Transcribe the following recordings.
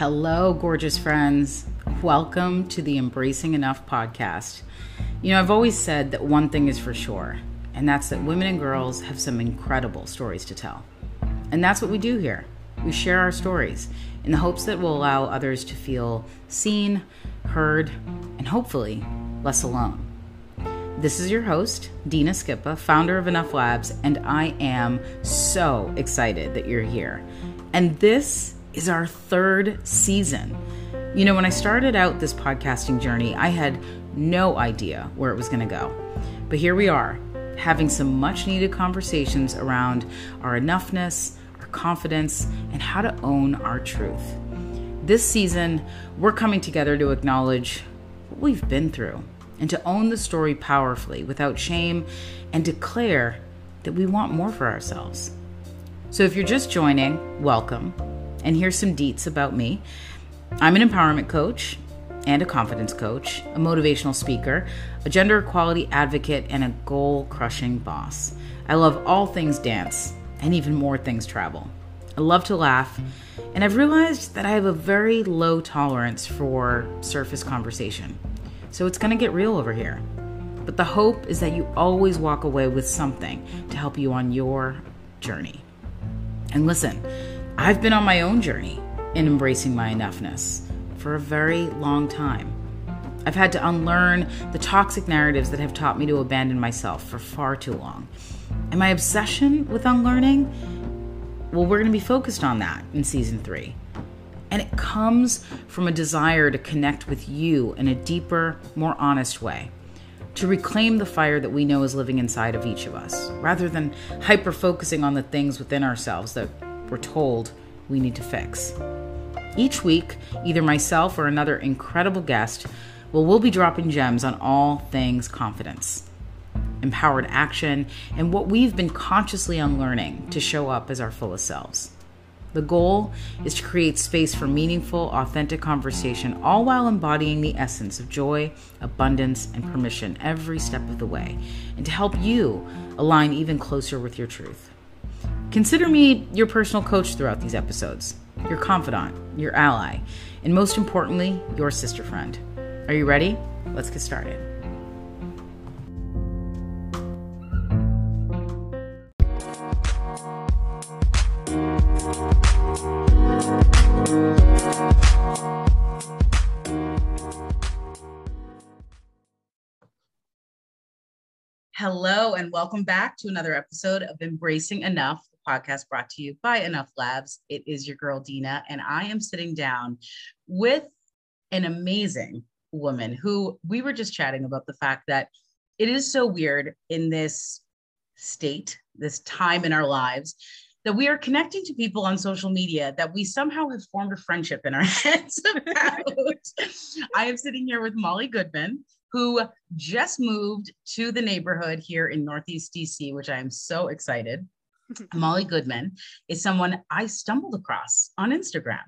Hello, gorgeous friends. Welcome to the Embracing Enough podcast. You know, I've always said that one thing is for sure, and that's that women and girls have some incredible stories to tell. And that's what we do here. We share our stories in the hopes that will allow others to feel seen, heard, and hopefully less alone. This is your host, Dina Scippa, founder of Enough Labs, and I am so excited that you're here. And this is our third season. You know, when I started out this podcasting journey, I had no idea where it was going to go. But here we are, having some much needed conversations around our enoughness, our confidence, and how to own our truth. This season, we're coming together to acknowledge what we've been through and to own the story powerfully without shame and declare that we want more for ourselves. So if you're just joining, welcome. And here's some deets about me I'm an empowerment coach and a confidence coach, a motivational speaker, a gender equality advocate, and a goal crushing boss. I love all things dance and even more things travel. I love to laugh, and I've realized that I have a very low tolerance for surface conversation. So it's to get real over here. But the hope is that you always walk away with something to help you on your journey. And listen, I've been on my own journey in embracing my enoughness for a very long time. I've had to unlearn the toxic narratives that have taught me to abandon myself for far too long. And my obsession with unlearning, well, we're going to be focused on that in season three. And it comes from a desire to connect with you in a deeper, more honest way, to reclaim the fire that we know is living inside of each of us, rather than hyper focusing on the things within ourselves that we're told we need to fix. Each week, either myself or another incredible guest well, we'll be dropping gems on all things confidence, empowered action, and what we've been consciously unlearning to show up as our fullest selves. The goal is to create space for meaningful, authentic conversation, all while embodying the essence of joy, abundance, and permission every step of the way, and to help you align even closer with your truth. Consider me your personal coach throughout these episodes, your confidant, your ally, and most importantly, your sister friend. Are you ready? Let's get started. Hello, and welcome back to another episode of Embracing Enough, podcast brought to you by Enough Labs. It is your girl, Dina, and I am sitting down with an amazing woman who we were just chatting about the fact that it is so weird in this state, this time in our lives, that we are connecting to people on social media that we somehow have formed a friendship in our heads about. I am sitting here with Molly Goodman, who just moved to the neighborhood here in Northeast DC, which I am so excited. Molly Goodman is someone I stumbled across on Instagram,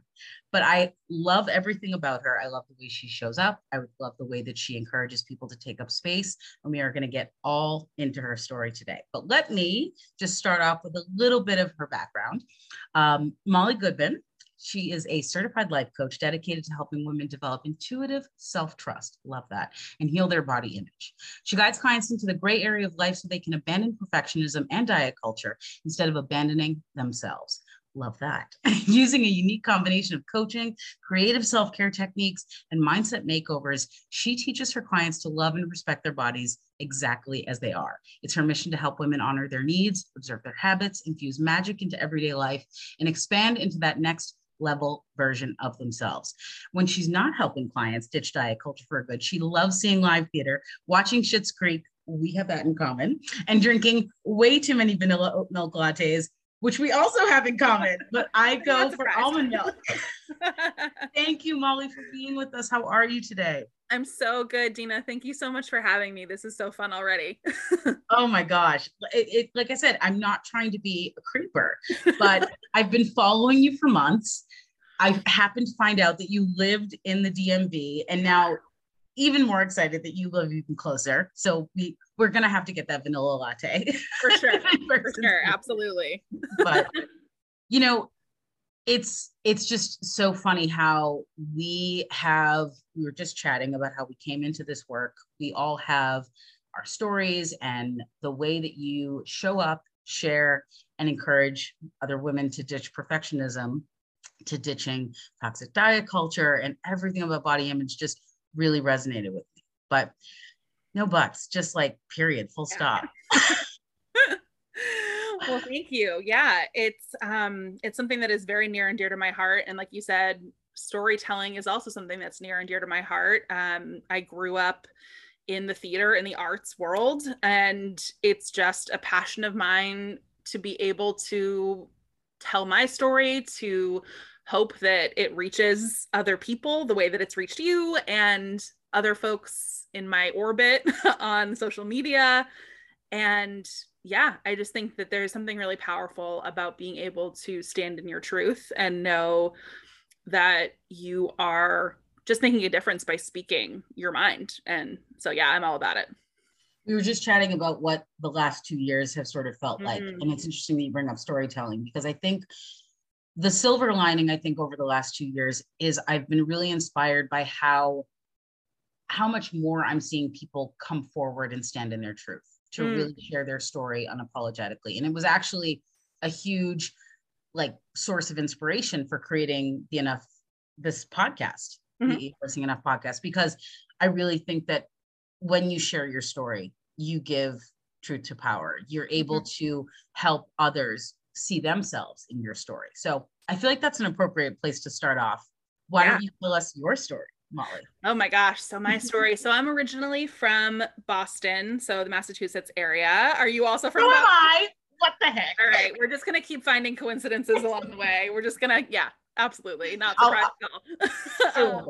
but I love everything about her. I love the way she shows up. I love the way that she encourages people to take up space. And we are going to get all into her story today. But let me just start off with a little bit of her background. Um, Molly Goodman she is a certified life coach dedicated to helping women develop intuitive self trust. Love that. And heal their body image. She guides clients into the gray area of life so they can abandon perfectionism and diet culture instead of abandoning themselves. Love that. Using a unique combination of coaching, creative self care techniques, and mindset makeovers, she teaches her clients to love and respect their bodies exactly as they are. It's her mission to help women honor their needs, observe their habits, infuse magic into everyday life, and expand into that next level version of themselves. When she's not helping clients ditch diet culture for good, she loves seeing live theater, watching Schitt's Creek. We have that in common, and drinking way too many vanilla oat milk lattes, which we also have in common. But I go for almond milk. Thank you, Molly, for being with us. How are you today? I'm so good, Dina. Thank you so much for having me. This is so fun already. oh my gosh. It, it, like I said, I'm not trying to be a creeper, but I've been following you for months. I happened to find out that you lived in the DMV and now even more excited that you live even closer. So we we're gonna have to get that vanilla latte. For sure. for sure, absolutely. but you know, it's it's just so funny how we have we were just chatting about how we came into this work. We all have our stories and the way that you show up share and encourage other women to ditch perfectionism to ditching toxic diet culture and everything about body image just really resonated with me. But no bucks, just like period full stop. Well thank you. Yeah it's um it's something that is very near and dear to my heart and like you said storytelling is also something that's near and dear to my heart. Um i grew up in the theater in the arts world and it's just a passion of mine to be able to tell my story to hope that it reaches other people the way that it's reached you and other folks in my orbit on social media and yeah, I just think that there's something really powerful about being able to stand in your truth and know that you are just making a difference by speaking your mind. And so, yeah, I'm all about it. We were just chatting about what the last two years have sort of felt mm-hmm. like. And it's interesting that you bring up storytelling because I think the silver lining, I think, over the last two years is I've been really inspired by how how much more I'm seeing people come forward and stand in their truth to mm. really share their story unapologetically. And it was actually a huge like source of inspiration for creating the enough this podcast, mm-hmm. the Enough podcast, because I really think that when you share your story, you give truth to power. You're able mm-hmm. to help others see themselves in your story. So I feel like that's an appropriate place to start off. Why yeah. don't you tell us your story? Molly? Oh my gosh. So my story. so I'm originally from Boston, so the Massachusetts area. Are you also from? So am I. What the heck? All right, we're just gonna keep finding coincidences along the way. We're just gonna, yeah, absolutely, not surprised at all. um,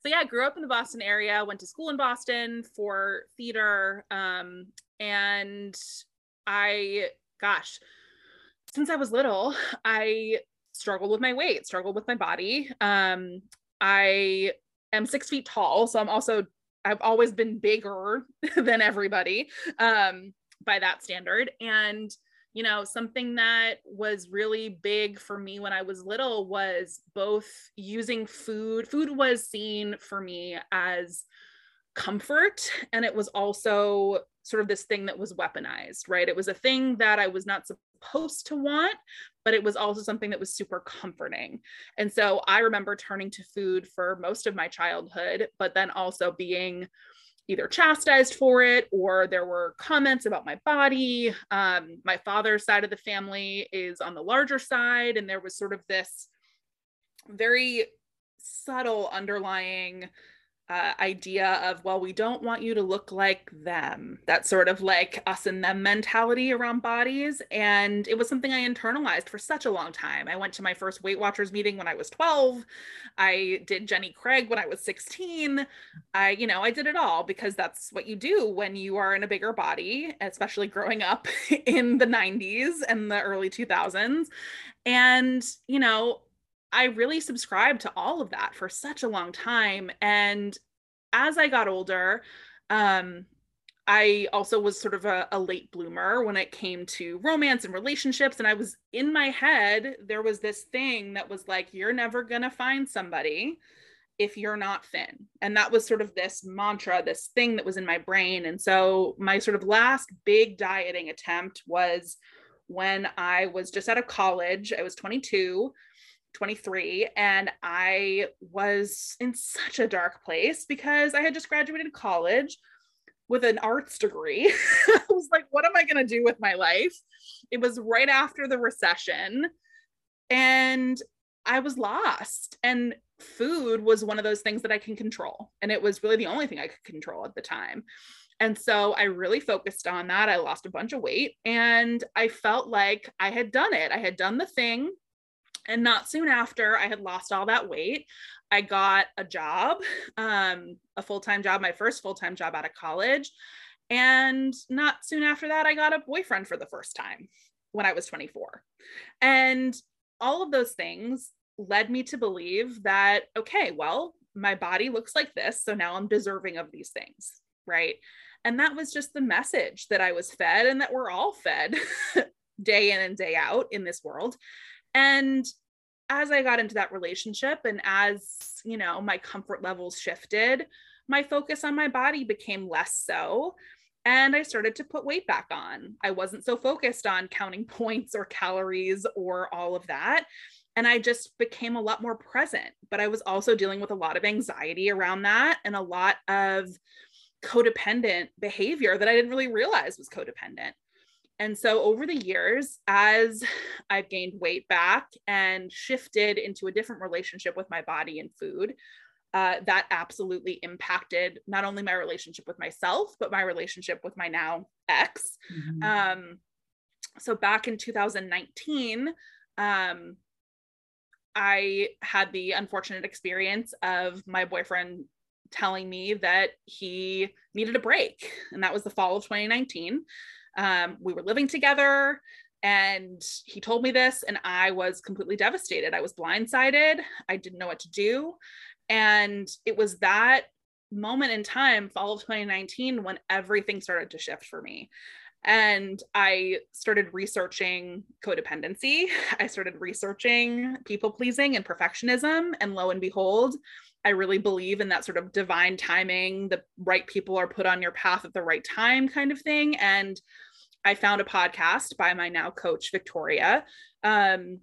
so yeah, grew up in the Boston area. Went to school in Boston for theater, um, and I, gosh, since I was little, I struggled with my weight, struggled with my body. Um, I am six feet tall, so I'm also I've always been bigger than everybody um, by that standard. And you know, something that was really big for me when I was little was both using food. Food was seen for me as comfort, and it was also sort of this thing that was weaponized, right? It was a thing that I was not supposed to want, but it was also something that was super comforting. And so I remember turning to food for most of my childhood, but then also being either chastised for it or there were comments about my body. Um, my father's side of the family is on the larger side, and there was sort of this very subtle underlying uh, idea of well we don't want you to look like them. That sort of like us and them mentality around bodies and it was something i internalized for such a long time. I went to my first weight watchers meeting when i was 12 i did jenny craig when i was 16 i you know i did it all because that's what you do when you are in a bigger body especially growing up in the 90s and the early 2000s and you know I really subscribed to all of that for such a long time. And as I got older, um, I also was sort of a, a, late bloomer when it came to romance and relationships. And I was in my head, there was this thing that was like, you're never going to find somebody if you're not thin. And that was sort of this mantra, this thing that was in my brain. And so my sort of last big dieting attempt was when I was just out of college. I was 22. 23 and I was in such a dark place because I had just graduated college with an arts degree. I was like, what am I going to do with my life? It was right after the recession and I was lost. And food was one of those things that I can control. And it was really the only thing I could control at the time. And so I really focused on that. I lost a bunch of weight and I felt like I had done it. I had done the thing and not soon after I had lost all that weight, I got a job, um, a full time job, my first full time job out of college. And not soon after that, I got a boyfriend for the first time when I was 24. And all of those things led me to believe that, okay, well, my body looks like this. So now I'm deserving of these things. Right. And that was just the message that I was fed and that we're all fed day in and day out in this world. And as I got into that relationship and as, you know, my comfort levels shifted, my focus on my body became less so. And I started to put weight back on. I wasn't so focused on counting points or calories or all of that. And I just became a lot more present. But I was also dealing with a lot of anxiety around that and a lot of codependent behavior that I didn't really realize was codependent. And so over the years, as I've gained weight back and shifted into a different relationship with my body and food, uh, that absolutely impacted not only my relationship with myself, but my relationship with my now ex. Mm-hmm. Um, so back in 2019, um, I had the unfortunate experience of my boyfriend telling me that he needed a break. And that was the fall of 2019. Um, we were living together and he told me this, and I was completely devastated. I was blindsided. I didn't know what to do. And it was that moment in time, fall of 2019, when everything started to shift for me. And I started researching codependency. I started researching people pleasing and perfectionism. And lo and behold, I really believe in that sort of divine timing, the right people are put on your path at the right time kind of thing. And I found a podcast by my now coach, Victoria. Um,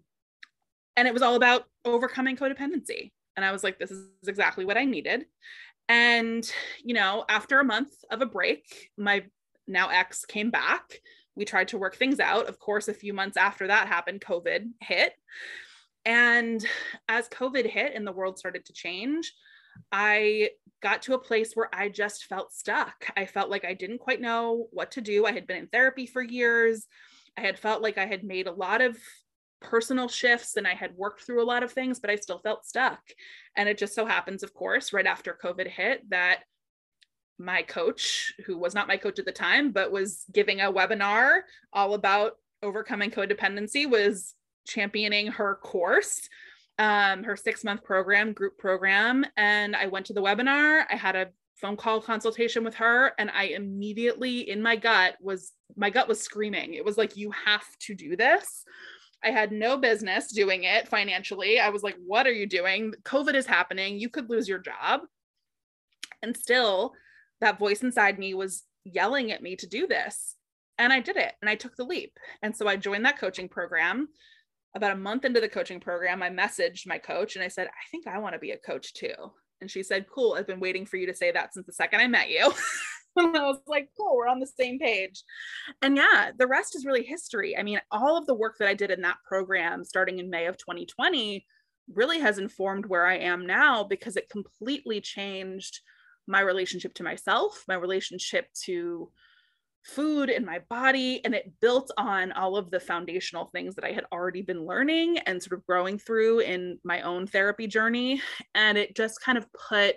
and it was all about overcoming codependency. And I was like, this is exactly what I needed. And, you know, after a month of a break, my now ex came back. We tried to work things out. Of course, a few months after that happened, COVID hit. And as COVID hit and the world started to change, I got to a place where I just felt stuck. I felt like I didn't quite know what to do. I had been in therapy for years. I had felt like I had made a lot of personal shifts and I had worked through a lot of things, but I still felt stuck. And it just so happens, of course, right after COVID hit, that my coach, who was not my coach at the time, but was giving a webinar all about overcoming codependency, was championing her course, um, her six month program, group program. And I went to the webinar. I had a phone call consultation with her and i immediately in my gut was my gut was screaming it was like you have to do this I had no business doing it financially. I was like, what are you doing? COVID is happening. You could lose your job. And still, that voice inside me was yelling at me to do this. And I did it and I took the leap. And so I joined that coaching program. About a month into the coaching program, I messaged my coach and I said, I think I want to be a coach too. And she said, Cool. I've been waiting for you to say that since the second I met you. and I was like, cool, we're on the same page. And yeah, the rest is really history. I mean, all of the work that I did in that program starting in May of 2020 really has informed where I am now because it completely changed my relationship to myself, my relationship to food and my body and it built on all of the foundational things that I had already been learning and sort of growing through in my own therapy journey and it just kind of put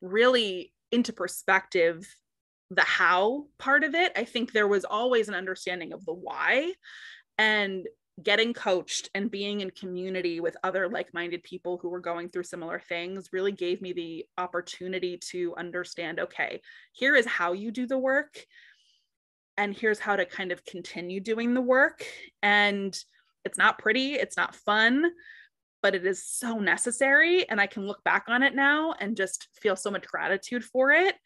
really into perspective the how part of it. I think there was always an understanding of the why and getting coached and being in community with other like-minded people who were going through similar things really gave me the opportunity to understand okay here is how you do the work and here's how to kind of continue doing the work. And it's not pretty it's not fun but it is so necessary and i can look back on it now and just feel so much gratitude for it.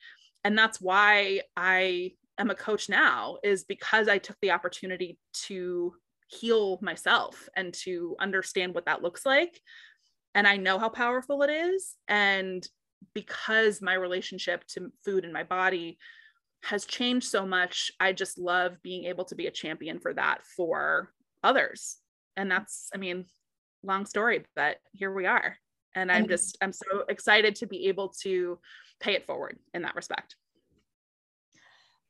And that's why i am a coach now is because i took the opportunity to heal myself and to understand what that looks like. And i know how powerful it is and because my relationship to food and my body has changed so much i just love being able to be a champion for that for others and that's i mean long story but here we are and i'm just i'm so excited to be able to pay it forward in that respect.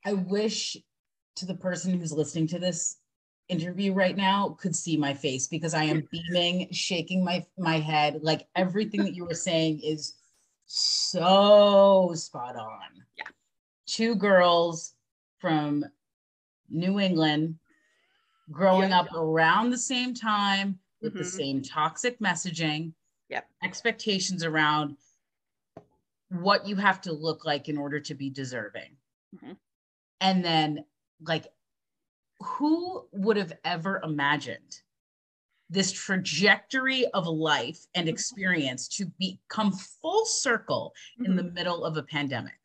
I wish to the person who's listening to this interview right now could see my face because I am beaming, shaking my my head. Like everything that you were saying is so spot on. Yeah. Two girls from New England growing yeah. up around the same time with mm-hmm. the same toxic messaging, yep. expectations around what you have to look like in order to be deserving. Mm-hmm. And then, like, who would have ever imagined this trajectory of life and experience to become full circle mm-hmm. in the middle of a pandemic.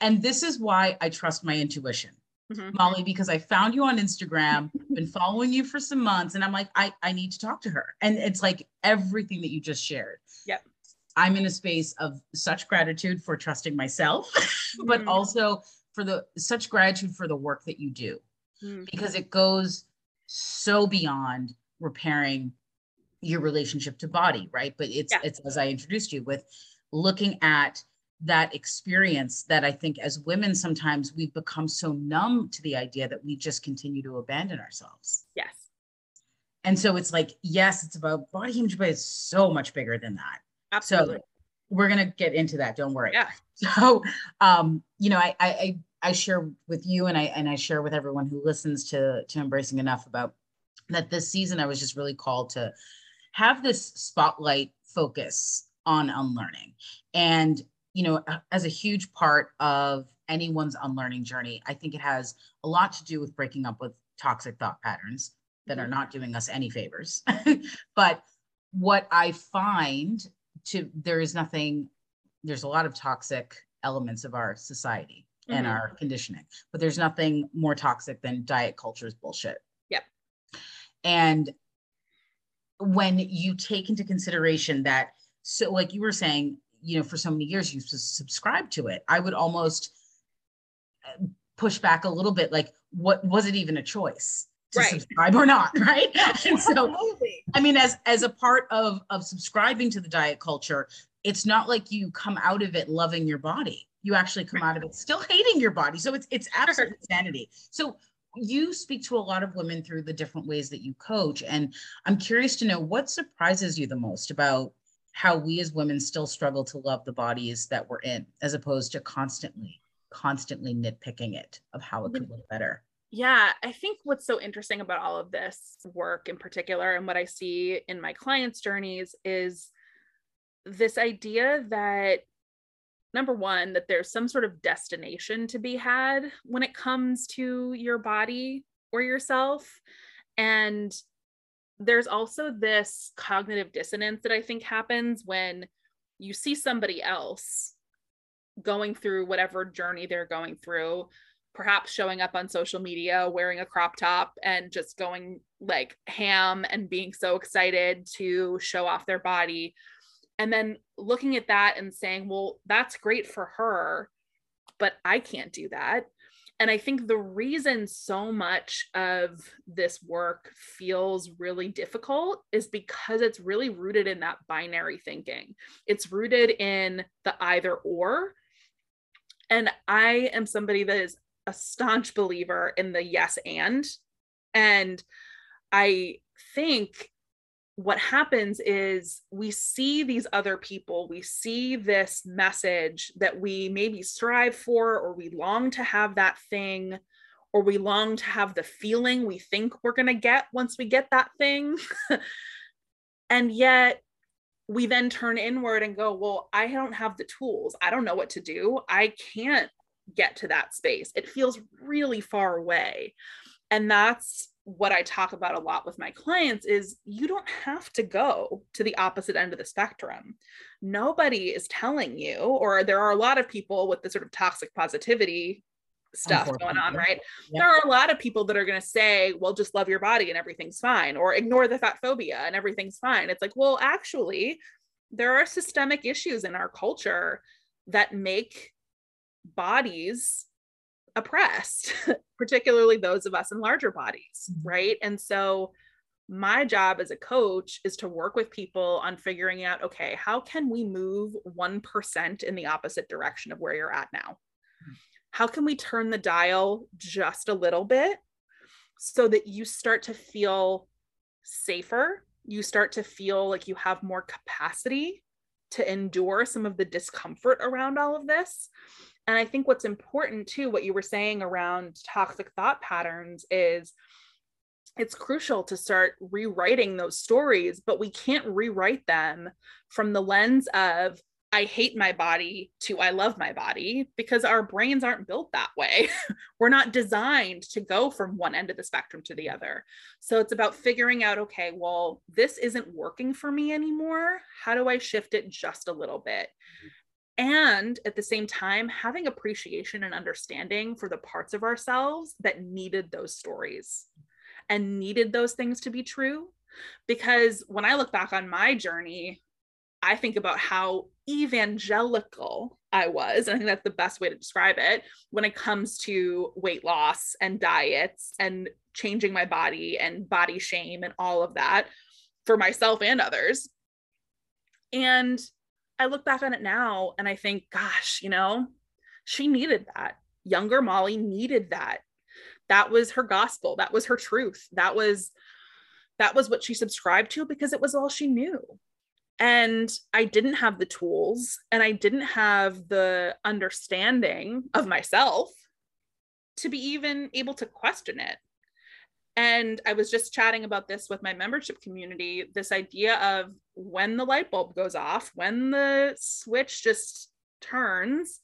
And this is why I trust my intuition. Mm-hmm. Molly, because I found you on Instagram, been following you for some months, and I'm like, I, I need to talk to her. And it's like everything that you just shared. Yep. I'm in a space of such gratitude for trusting myself, but mm-hmm. also for the such gratitude for the work that you do mm-hmm. because it goes so beyond repairing your relationship to body, right? But it's yeah. it's as I introduced you with looking at that experience that I think as women sometimes we've become so numb to the idea that we just continue to abandon ourselves. Yes. And so it's like, yes, it's about body image, but it's so much bigger than that. Absolutely. So we're gonna get into that. Don't worry. Yeah. So um, you know, I I I share with you and I and I share with everyone who listens to to embracing enough about that this season I was just really called to have this spotlight focus on unlearning. And, you know, as a huge part of anyone's unlearning journey, I think it has a lot to do with breaking up with toxic thought patterns that are mm-hmm. not doing us any favors. but what I find to there is nothing, there's a lot of toxic elements of our society and mm-hmm. our conditioning, but there's nothing more toxic than diet culture's bullshit. Yep. And when you take into consideration that, so like you were saying, you know, for so many years you subscribe to it, I would almost uh, push back a little bit like, what was it even a choice? to right. subscribe or not right? And so i mean as as a part of of subscribing to the diet culture it's not like you come out of it loving your body. You actually come out of it still hating your body. So it's it's absolute insanity so you speak to a lot of women through the different ways that you coach. And I'm curious to know what surprises you the most about how we as women still struggle to love the bodies that we're in, as opposed to constantly, constantly nitpicking it of how it could look better. Yeah, I think what's so interesting about all of this work in particular, and what I see in my clients' journeys, is this idea that number one that there's some sort of destination to be had when it comes to your body or yourself and there's also this cognitive dissonance that i think happens when you see somebody else going through whatever journey they're going through perhaps showing up on social media wearing a crop top and just going like ham and being so excited to show off their body. And then looking at that and saying well that's great for her but i can't do that and i think the reason so much of this work feels really difficult is because it's really rooted in that binary thinking. It's rooted in the either or. And i am somebody that is a staunch believer in the yes and. And i think what happens is we see these other people, we see this message that we maybe strive for, or we long to have that thing, or we long to have the feeling we think we're going to get once we get that thing. and yet we then turn inward and go, Well, I don't have the tools. I don't know what to do. I can't get to that space. It feels really far away. And that's what I talk about a lot with my clients is you don't have to go to the opposite end of the spectrum. Nobody is telling you, or there are a lot of people with the sort of toxic positivity stuff going on, right? Yeah. There are a lot of people that are going to say, well, just love your body and everything's fine, or ignore the fat phobia and everything's fine. It's like, well, actually, there are systemic issues in our culture that make bodies oppressed, particularly those of us in larger bodies, mm-hmm. right? And so my job as a coach is to work with people on figuring out okay, how can we move 1% in the opposite direction of where you're at now? Mm-hmm. How can we turn the dial just a little bit so that you start to feel safer? You start to feel like you have more capacity to endure some of the discomfort around all of this and I think what's important too, what you were saying around toxic thought patterns is it's crucial to start rewriting those stories, but we can't rewrite them from the lens of, I hate my body to I love my body because our brains aren't built that way. We're not designed to go from one end of the spectrum to the other. So it's about figuring out okay, well, this isn't working for me anymore. How do I shift it just a little bit? And at the same time, having appreciation and understanding for the parts of ourselves that needed those stories and needed those things to be true. Because when I look back on my journey, I think about how evangelical I was. And I think that's the best way to describe it when it comes to weight loss and diets and changing my body and body shame and all of that for myself and others. And I look back on it now and I think, gosh, you know, she needed that. Younger Molly needed that. That was her gospel. That was her truth. That was that was what she subscribed to because it was all she knew and I didn't have the tools and I didn't have the understanding of myself to be even able to question it. And I was just chatting about this with my membership community this idea of when the light bulb goes off, when the switch just turns,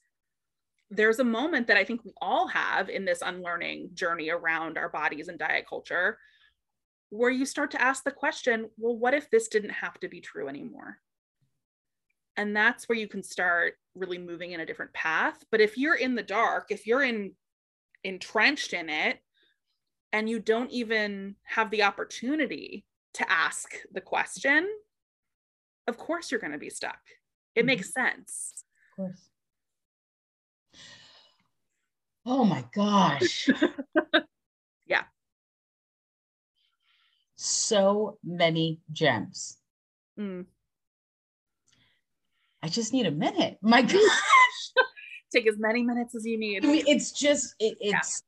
there's a moment that I think we all have in this unlearning journey around our bodies and diet culture where you start to ask the question well, what if this didn't have to be true anymore? And that's where you can start really moving in a different path. But if you're in the dark, if you're in entrenched in it, and you don't even have the opportunity to ask the question, of course you're going to be stuck. It mm-hmm. makes sense. Of course. Oh my gosh. Yeah. So many gems. Mm. I just need a minute. My gosh. Take as many minutes as you need. I mean, it's just, it, it's,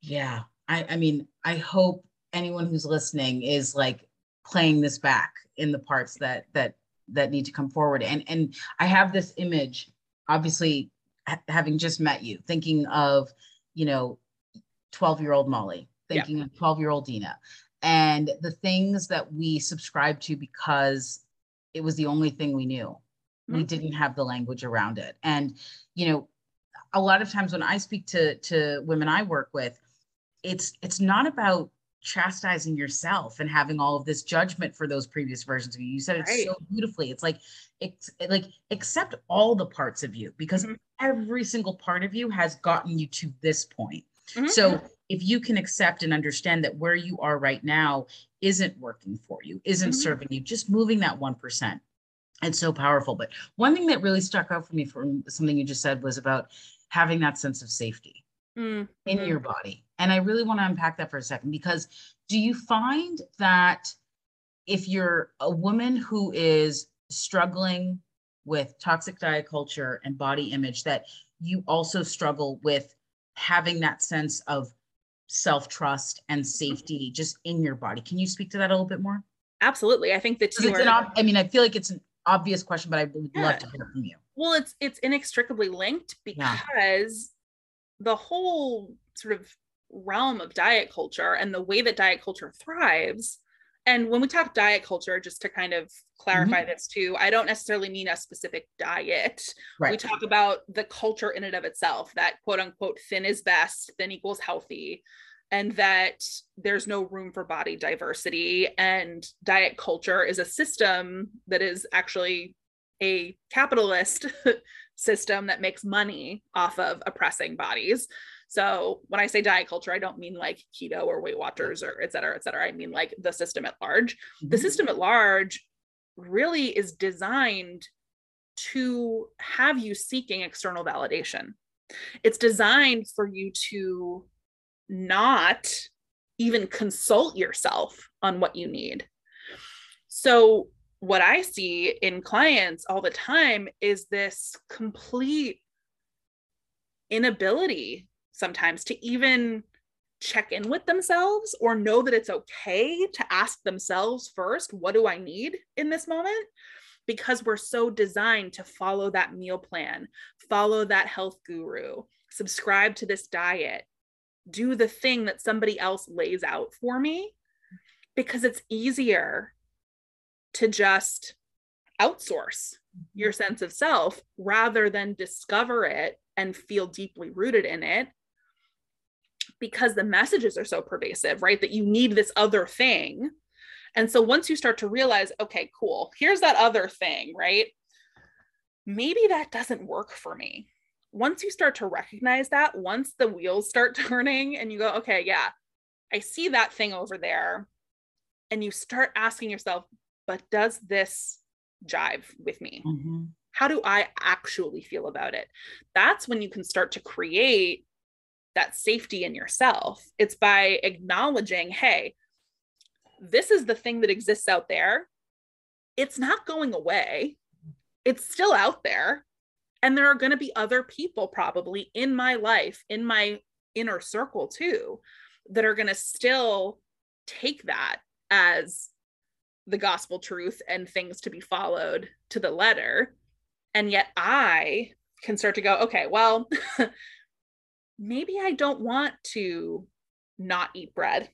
yeah. yeah. I, I mean, I hope anyone who's listening is like playing this back in the parts that, that, that need to come forward. And, and I have this image, obviously, ha- having just met you, thinking of, you know, 12 year old Molly, thinking yeah. of 12 year old Dina, and the things that we subscribed to because it was the only thing we knew. Mm-hmm. We didn't have the language around it. And, you know, a lot of times when I speak to to women I work with, it's it's not about chastising yourself and having all of this judgment for those previous versions of you. You said it right. so beautifully. It's like it's like accept all the parts of you because mm-hmm. every single part of you has gotten you to this point. Mm-hmm. So if you can accept and understand that where you are right now isn't working for you, isn't mm-hmm. serving you, just moving that 1%. It's so powerful. But one thing that really stuck out for me from something you just said was about having that sense of safety mm-hmm. in your body. And I really want to unpack that for a second because do you find that if you're a woman who is struggling with toxic diet culture and body image, that you also struggle with having that sense of self trust and safety just in your body. Can you speak to that a little bit more? Absolutely. I think the two are, ob- I mean, I feel like it's an obvious question, but I would yeah. love to hear from you. Well, it's it's inextricably linked because yeah. the whole sort of realm of diet culture and the way that diet culture thrives and when we talk diet culture just to kind of clarify mm-hmm. this too i don't necessarily mean a specific diet right. we talk about the culture in and of itself that quote unquote thin is best thin equals healthy and that there's no room for body diversity and diet culture is a system that is actually a capitalist system that makes money off of oppressing bodies so when I say diet culture, I don't mean like keto or Weight Watchers or et cetera, et cetera. I mean like the system at large. Mm-hmm. The system at large really is designed to have you seeking external validation. It's designed for you to not even consult yourself on what you need. So, what I see in clients all the time is this complete inability sometimes to even check in with themselves or know that it's okay to ask themselves first, what do I need in this moment? Because we're so designed to follow that meal plan, follow that health guru, subscribe to this diet, do the thing that somebody else lays out for me, because it's easier to just outsource your mm-hmm. sense of self rather than discover it and feel deeply rooted in it because the messages are so pervasive, right? That you need this other thing. And so once you start to realize, okay, cool, here's that other thing, right? Maybe that doesn't work for me. Once you start to recognize that, once the wheels start turning and you go, okay, yeah, I see that thing over there. And you start asking yourself, but does this jive with me? Mm-hmm. How do I actually feel about it? That's when you can start to create that safety in yourself. It's by acknowledging, hey, this is the thing that exists out there. It's not going away, it's still out there. And there are going to be other people probably in my life, in my inner circle too, that are going to still take that as the gospel truth and things to be followed to the letter. And yet I can start to go, okay, well, maybe I don't want to not eat bread.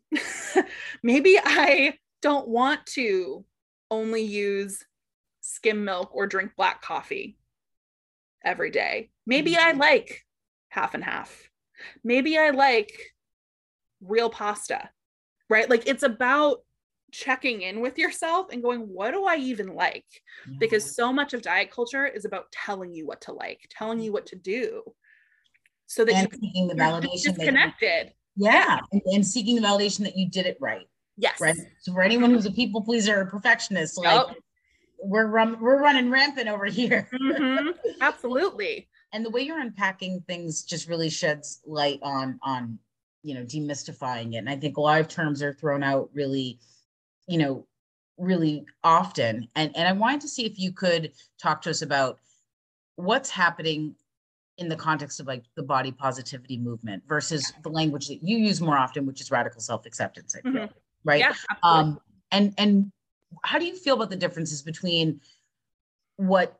maybe I don't want to only use skim milk or drink black coffee every day. Maybe I mm-hmm. like half and half. Maybe I like real pasta, right? Like it's about checking in with yourself and going, what do I even like? Because so much of diet culture is about telling you what to like, telling you what to do. So that and you, seeking the validation connected. Yeah. And, and, seeking the validation that you did it right. Yes. Right. So for anyone who's a people pleaser or perfectionist, like we're run, we're running rampant over here. Mm-hmm. Absolutely. and the way you're unpacking things just really sheds light on on you know demystifying it and i think a lot of terms are thrown out really you know really often and and i wanted to see if you could talk to us about what's happening in the context of like the body positivity movement versus the language that you use more often which is radical self-acceptance i feel mm-hmm. right yeah, um and and how do you feel about the differences between what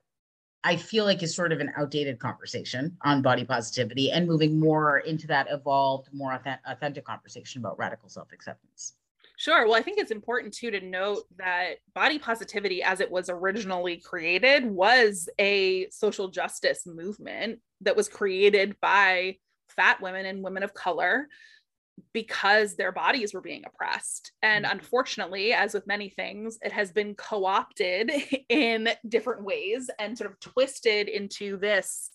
I feel like is sort of an outdated conversation on body positivity and moving more into that evolved, more authentic conversation about radical self acceptance. Sure. Well, I think it's important too to note that body positivity, as it was originally created, was a social justice movement that was created by fat women and women of color because their bodies were being oppressed. And mm-hmm. unfortunately, as with many things, it has been co opted in different ways and sort of twisted into this,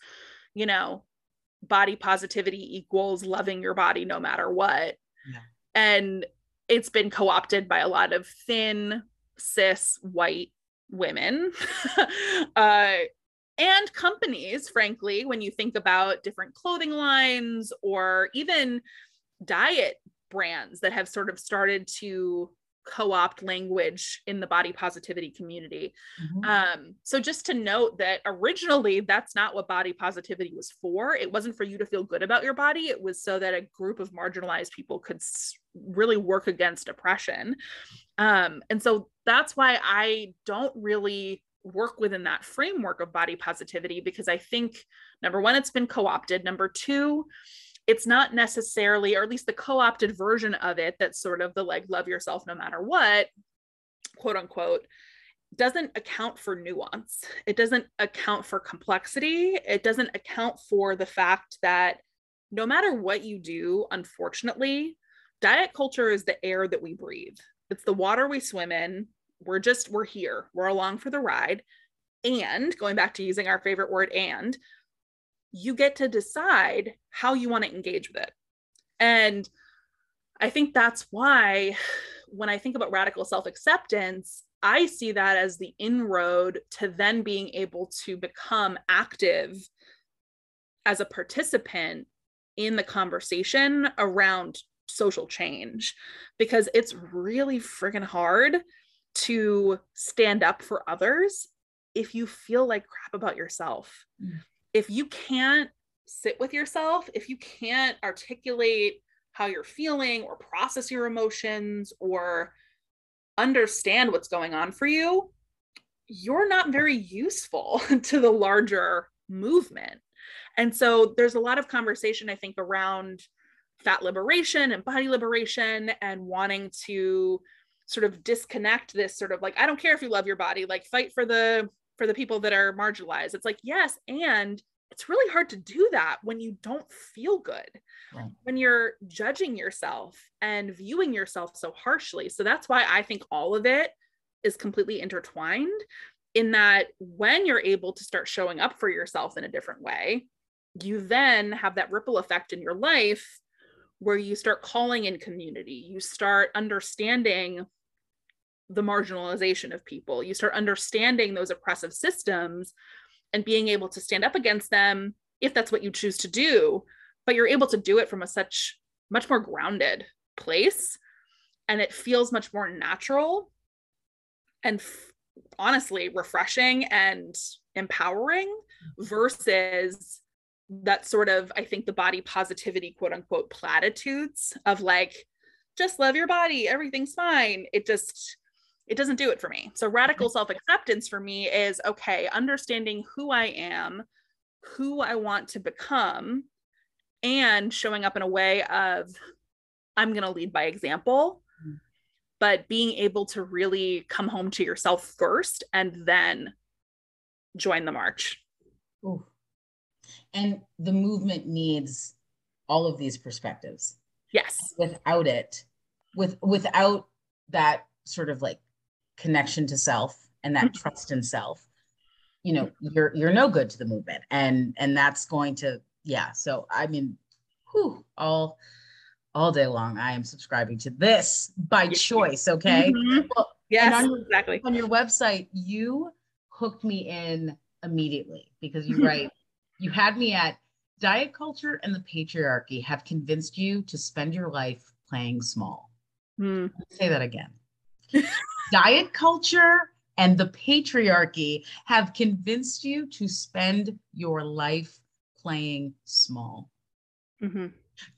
you know, body positivity equals loving your body no matter what. Yeah. And it's been co-opted by a lot of thin cis white women uh, and companies frankly when you think about different clothing lines or even diet brands that have sort of started to co-opt language in the body positivity community. Mm-hmm. Um, so just to note that originally that's not what body positivity was for. It wasn't for you to feel good about your body. It was so that a group of marginalized people could s- really work against oppression. Um, and so that's why I don't really work within that framework of body positivity because I think number one, it's been co-opted. Number two, it's not necessarily, or at least the co opted version of it, that's sort of the like, love yourself no matter what, quote unquote, doesn't account for nuance. It doesn't account for complexity. It doesn't account for the fact that no matter what you do, unfortunately, diet culture is the air that we breathe, it's the water we swim in. We're just, we're here, we're along for the ride. And going back to using our favorite word, and you get to decide how you want to engage with it. And I think that's why when I think about radical self acceptance, I see that as the inroad to then being able to become active as a participant in the conversation around social change because it's really friggin' hard to stand up for others if you feel like crap about yourself. Mm if you can't sit with yourself, if you can't articulate how you're feeling or process your emotions or understand what's going on for you, you're not very useful to the larger movement. And so there's a lot of conversation, I think, around fat liberation and body liberation and wanting to sort of disconnect this sort of like, I don't care if you love your body, like fight for the for the people that are marginalized. It's like, yes, and it's really hard to do that when you don't feel good, right. when you're judging yourself and viewing yourself so harshly. So that's why I think all of it is completely intertwined in that when you're able to start showing up for yourself in a different way, you then have that ripple effect in your life where you start calling in community, you start understanding the marginalization of people, you start understanding those oppressive systems and being able to stand up against them if that's what you choose to do but you're able to do it from a such much more grounded place and it feels much more natural and f- honestly refreshing and empowering versus that sort of i think the body positivity quote unquote platitudes of like just love your body. Everything's fine. It just it doesn't do it for me. So radical self acceptance for me is okay, understanding who I am, who I want to become, and showing up in a way of I'm going to lead by example, mm. but being able to really come home to yourself first and then join the march. Ooh. And the movement needs all of these perspectives. Yes. Without it, with without that sort of like connection to self and that mm-hmm. trust in self you know you're you're no good to the movement. And and that's going to yeah. So i mean whew, all all day long i am subscribing to this by choice okay? Mm-hmm. well, yes on your, exactly. on your website you hooked me in immediately because you write you had me at diet culture and the patriarchy have convinced you to spend your life playing small. Mm. say that again diet culture and the patriarchy have convinced you to spend your life playing small. Mm-hmm.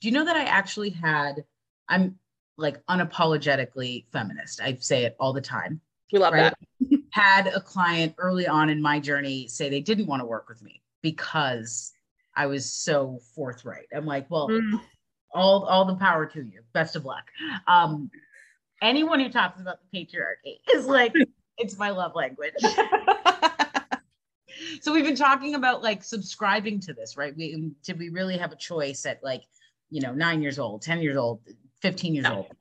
Do you know that I actually had, I'm like unapologetically feminist. I say it all the time. We love right? that. had a client early on in my journey say they didn't want to work with me because I was so forthright. I'm like, well, mm. all all the power to you. Best of luck. Um, anyone who talks about the patriarchy is like, it's my love language. so we've been talking about like subscribing to this, right? We did we really have a choice at like, you know, nine years old, 10 years old, 15 years no. old,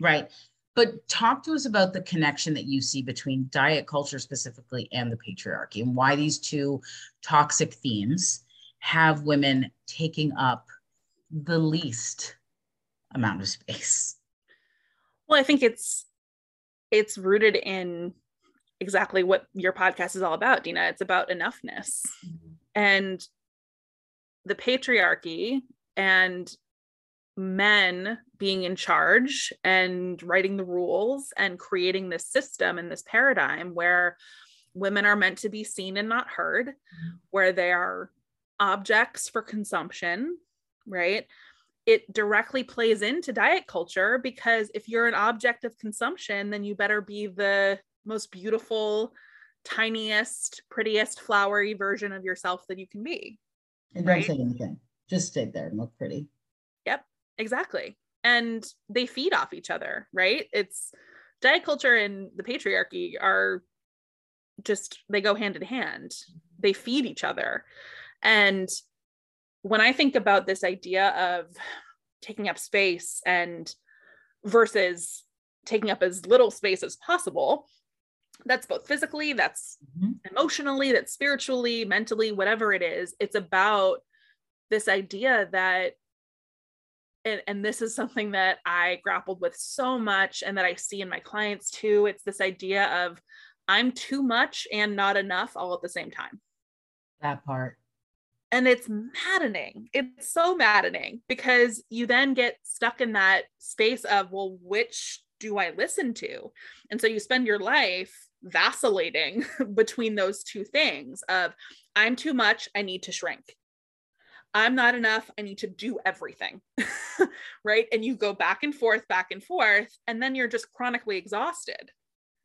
right? But talk to us about the connection that you see between diet culture specifically and the patriarchy and why these two toxic themes have women taking up the least amount of space. Well, I think it's it's rooted in exactly what your podcast is all about, Dina. It's about enoughness. Mm-hmm. And the patriarchy and men being in charge and writing the rules and creating this system and this paradigm where women are meant to be seen and not heard, mm-hmm. where they are objects for consumption, right? It directly plays into diet culture because if you're an object of consumption, then you better be the most beautiful, tiniest, prettiest, flowery version of yourself that you can be. And right? don't say anything. Just stay there and look pretty. Yep, exactly. And they feed off each other, right? It's diet culture and the patriarchy are just they go hand in hand. They feed each other. And when I think about this idea of taking up space and versus taking up as little space as possible, that's both physically, that's mm-hmm. emotionally, that's spiritually, mentally, whatever it is. It's about this idea that and, and this is something that I grappled with so much and that I see in my clients too. It's this idea of I'm too much and not enough all at the same time. That part and it's maddening. It's so maddening because you then get stuck in that space of well which do i listen to? And so you spend your life vacillating between those two things of i'm too much i need to shrink. I'm not enough i need to do everything right? And you go back and forth back and forth and then you're just chronically exhausted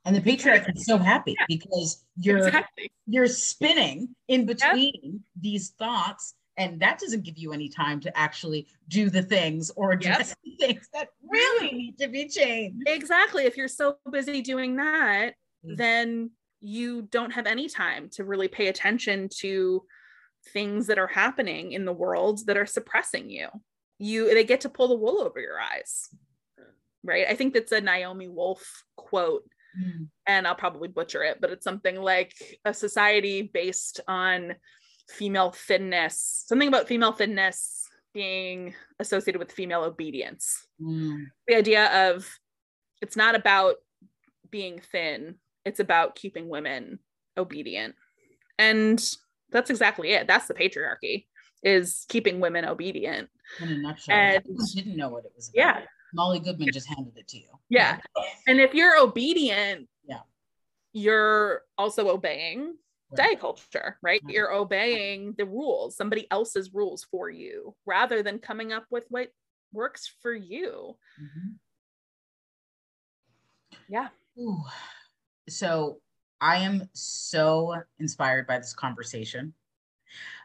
and the patriarch is so happy yeah. because you're exactly. you're spinning in between yep. these thoughts and that doesn't give you any time to actually do the things or address yep. the things that really need to be changed exactly if you're so busy doing that mm-hmm. then you don't have any time to really pay attention to things that are happening in the world that are suppressing you you they get to pull the wool over your eyes right i think that's a naomi wolf quote mm. and i'll probably butcher it but it's something like a society based on female thinness something about female thinness being associated with female obedience mm. the idea of it's not about being thin it's about keeping women obedient and that's exactly it that's the patriarchy is keeping women obedient in a nutshell and, didn't know what it was about. yeah molly goodman just handed it to you. Yeah. And if you're obedient yeah. you're also obeying right. diet culture right? right. You're obeying the rules somebody else's rules for you rather than coming up with what works for you. Mm-hmm. yeah. Ooh. So I am so inspired by this conversation,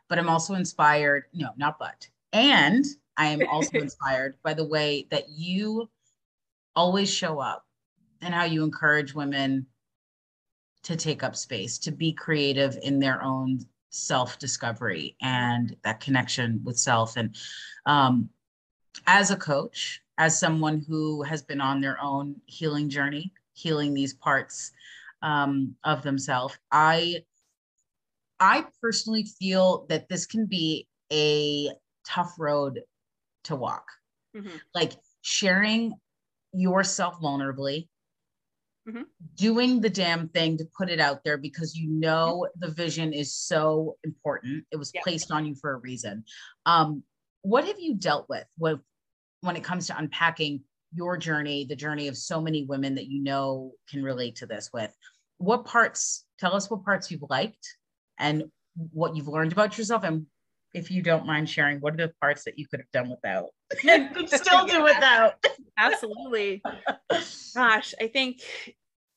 but I'm also inspired, no, not but, and I am also inspired by the way that you always show up and how you encourage women to take up space, to be creative in their own self discovery and that connection with self. And um, as a coach, as someone who has been on their own healing journey, healing these parts um, of themselves. I I personally feel that this can be a tough road to walk. Mm-hmm. Like sharing yourself vulnerably, mm-hmm. doing the damn thing to put it out there because you know the vision is so important. It was yeah. placed on you for a reason. Um, what have you dealt with with when it comes to unpacking your journey, the journey of so many women that you know can relate to this with. What parts, tell us what parts you've liked and what you've learned about yourself. And if you don't mind sharing, what are the parts that you could have done without? could still do without. Absolutely. Gosh, I think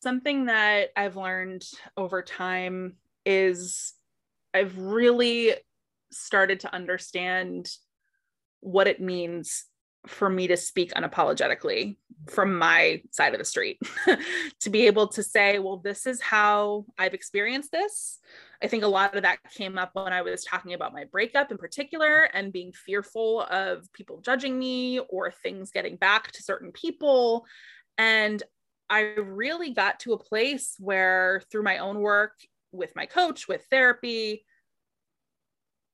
something that I've learned over time is I've really started to understand what it means for me to speak unapologetically from my side of the street. To be able to say well this is how i've experienced this. I think a lot of that came up when i was talking about my breakup in particular and being fearful of people judging me or things getting back to certain people. And i really got to a place where through my own work with my coach with therapy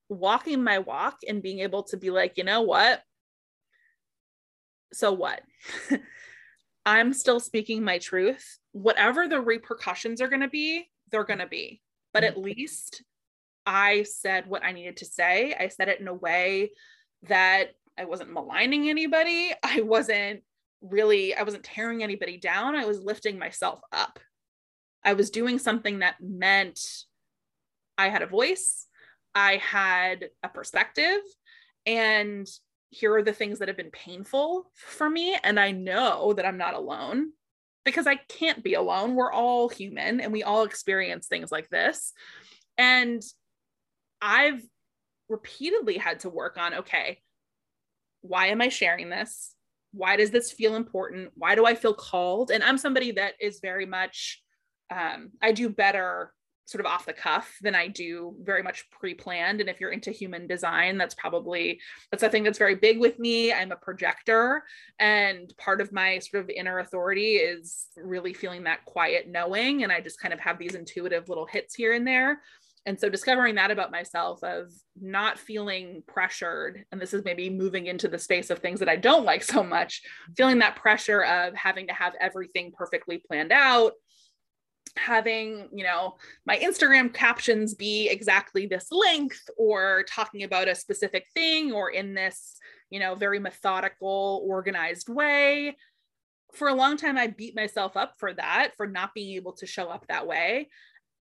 walking my walk and being able to be like you know what so what? I'm still speaking my truth. Whatever the repercussions are going to be, they're going to be. But at mm. least I said what I needed to say. I said it in a way that I wasn't maligning anybody. I wasn't really, I wasn't tearing anybody down. I was lifting myself up. I was doing something that meant I had a voice, I had a perspective, and here are the things that have been painful for me. And I know that I'm not alone because I can't be alone. We're all human and we all experience things like this. And I've repeatedly had to work on okay, why am I sharing this? Why does this feel important? Why do I feel called? And I'm somebody that is very much, um, I do better sort of off the cuff than I do very much pre-planned. And if you're into human design, that's probably that's a thing that's very big with me. I'm a projector, and part of my sort of inner authority is really feeling that quiet knowing. And I just kind of have these intuitive little hits here and there. And so discovering that about myself of not feeling pressured, and this is maybe moving into the space of things that I don't like so much, feeling that pressure of having to have everything perfectly planned out having you know my instagram captions be exactly this length or talking about a specific thing or in this you know very methodical organized way. For a long time i beat myself up for that for not being able to show up that way.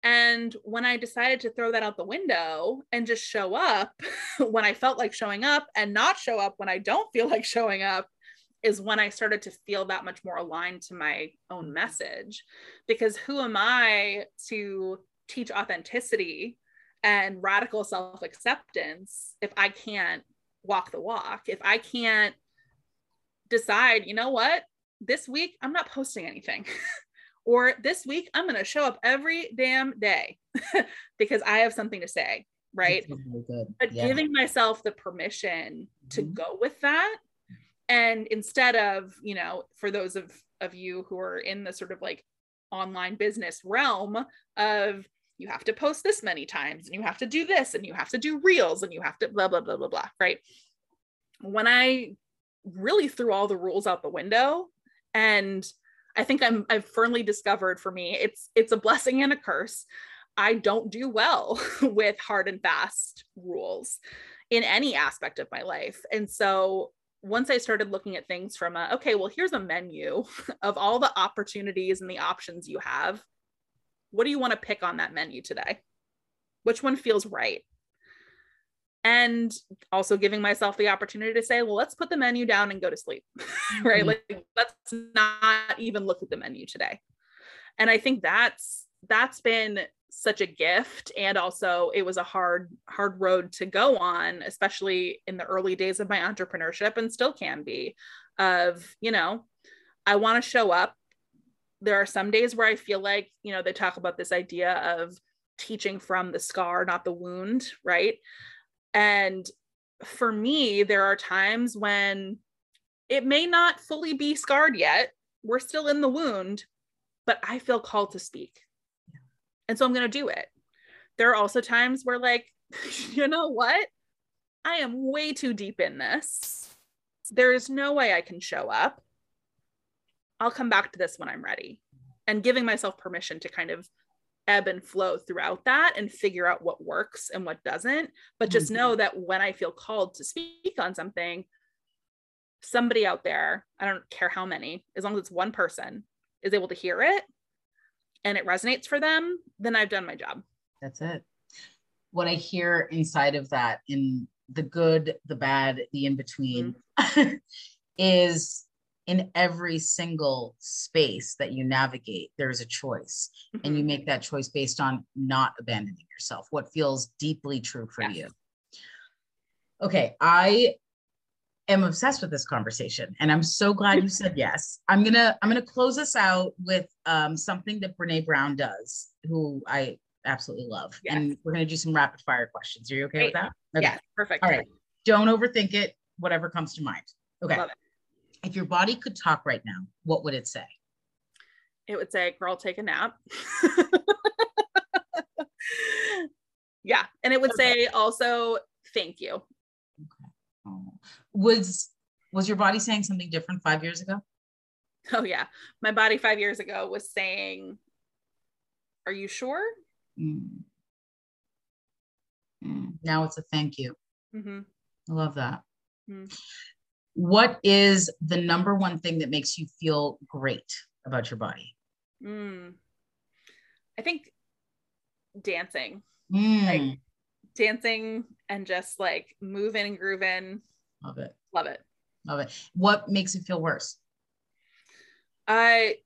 And when i decided to throw that out the window and just show up when i felt like showing up and not show up when i don't feel like showing up is when I started to feel that much more aligned to my own message. Because who am I to teach authenticity and radical self acceptance if I can't walk the walk? If I can't decide, you know what, this week I'm not posting anything. or this week I'm going to show up every damn day because I have something to say, right? Really but yeah. giving myself the permission to mm-hmm. go with that and instead of, you know, for those of of you who are in the sort of like online business realm of you have to post this many times and you have to do this and you have to do reels and you have to blah blah blah blah blah right? When i really threw all the rules out the window and i think i'm i've firmly discovered for me it's it's a blessing and a curse. I don't do well with hard and fast rules in any aspect of my life. And so once I started looking at things from a, okay, well, here's a menu of all the opportunities and the options you have. What do you want to pick on that menu today? Which one feels right? And also giving myself the opportunity to say, well, let's put the menu down and go to sleep, right? Mm-hmm. Like, let's not even look at the menu today. And I think that's that's been such a gift. And also it was a hard hard road to go on especially in the early days of my entrepreneurship and still can be of you know i want to show up. There are some days where i feel like you know they talk about this idea of teaching from the scar not the wound right? And for me there are times when it may not fully be scarred yet. We're still in the wound but i feel called to speak and so I'm going to do it. There are also times where, like, you know what? I am way too deep in this. There is no way I can show up. I'll come back to this when I'm ready. And giving myself permission to kind of ebb and flow throughout that and figure out what works and what doesn't. But just mm-hmm. know that when I feel called to speak on something, somebody out there, I don't care how many, as long as it's one person, is able to hear it and it resonates for them, then I've done my job. That's it. What I hear inside of that, in the good, the bad, the in between, mm-hmm. is in every single space that you navigate, there's a choice. Mm-hmm. And you make that choice based on not abandoning yourself, what feels deeply true for you. Okay, I am obsessed with this conversation and i'm so glad you said yes. I'm gonna i'm gonna close us out with um, something that brene brown does who i absolutely love. Yes. and we're gonna do some rapid fire questions. Are you okay Great. with that? Okay. yeah perfect. All right. Don't overthink it whatever comes to mind. Okay. If your body could talk right now what would it say? It would say girl take a nap. Yeah and it would okay. say also thank you was was your body saying something different five years ago? Oh yeah, my body five years ago was saying, "Are you sure?" Mm. Mm. Now it's a thank you. Mm-hmm. I love that. Mm. What is the number one thing that makes you feel great about your body? Mm. I think dancing. Mm. Like dancing and just like moving and grooving Love it. Love it. Love it. What makes it feel worse? I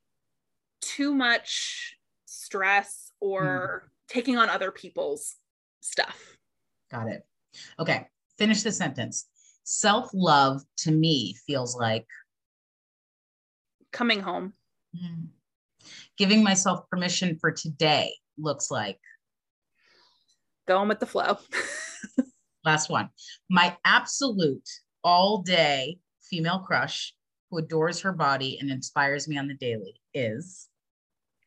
too much stress or mm. taking on other people's stuff. Got it. Okay. Finish the sentence. Self love to me feels like coming home. Mm. Giving myself permission for today looks like going with the flow. Last one. My absolute all day female crush who adores her body and inspires me on the daily is?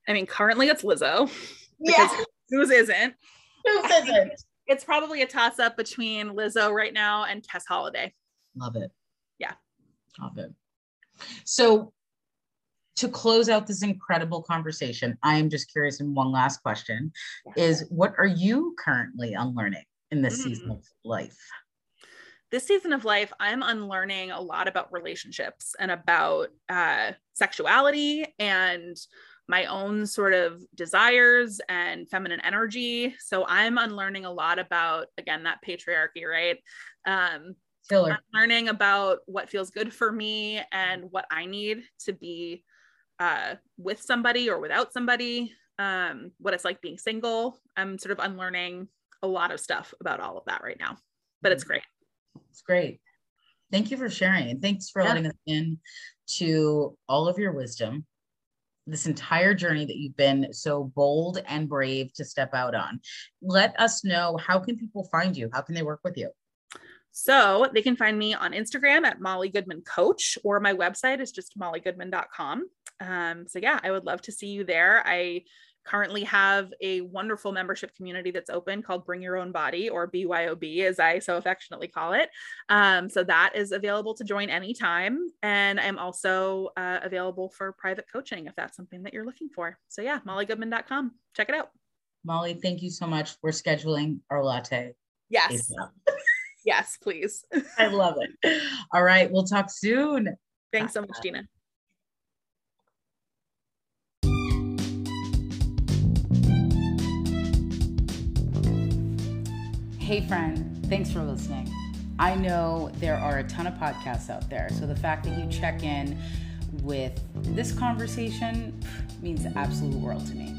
I mean, currently it's Lizzo. Yeah. Whose isn't? Whose isn't? It's probably a toss up between Lizzo right now and Tess Holliday. Love it. Yeah. Love it. So, to close out this incredible conversation, I am just curious. And one last question is what are you currently unlearning in this mm. season of life? this season of life, I'm unlearning a lot about relationships and about uh, sexuality and my own sort of desires and feminine energy. So I'm unlearning a lot about, again, that patriarchy, right? Um, Killer. I'm learning about what feels good for me and what I need to be uh, with somebody or without somebody, um, what it's like being single. I'm sort of unlearning a lot of stuff about all of that right now, but it's great. It's great. Thank you for sharing and thanks for yeah. letting us in to all of your wisdom this entire journey that you've been so bold and brave to step out on. Let us know how can people find you? How can they work with you? So they can find me on Instagram at Molly Goodman Coach, or my website is just mollygoodman.com. Um, so yeah, I would love to see you there. I currently have a wonderful membership community that's open called Bring Your Own Body or BYOB, as I so affectionately call it. Um, so that is available to join anytime. And I'm also uh, available for private coaching if that's something that you're looking for. So yeah, mollygoodman.com. Check it out. Molly, thank you so much. We're scheduling our latte. Yes. yes, please. I love it. All right. We'll talk soon. Thanks so much, Tina. Hey, friend, thanks for listening. I know there are a ton of podcasts out there, so the fact that you check in with this conversation means the absolute world to me.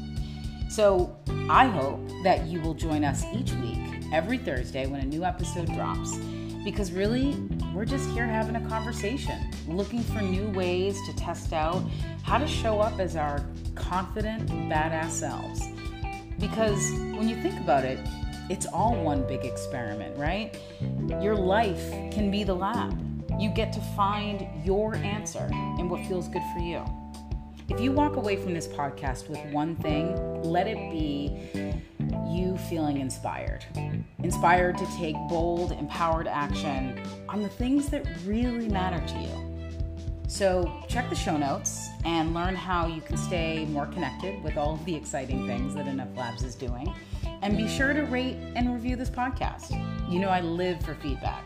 So I hope that you will join us each week, every Thursday, when a new episode drops, because really, we're just here having a conversation, looking for new ways to test out how to show up as our confident, badass selves. Because when you think about it, it's all one big experiment, right? Your life can be the lab. You get to find your answer and what feels good for you. If you walk away from this podcast with one thing, let it be you feeling inspired. Inspired to take bold, empowered action on the things that really matter to you. So, check the show notes and learn how you can stay more connected with all of the exciting things that Enough Labs is doing. And be sure to rate and review this podcast. You know, I live for feedback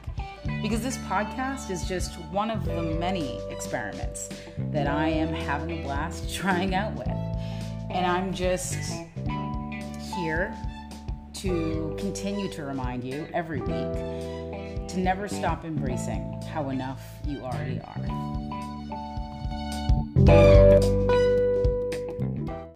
because this podcast is just one of the many experiments that I am having a blast trying out with. And I'm just here to continue to remind you every week to never stop embracing how enough you already are.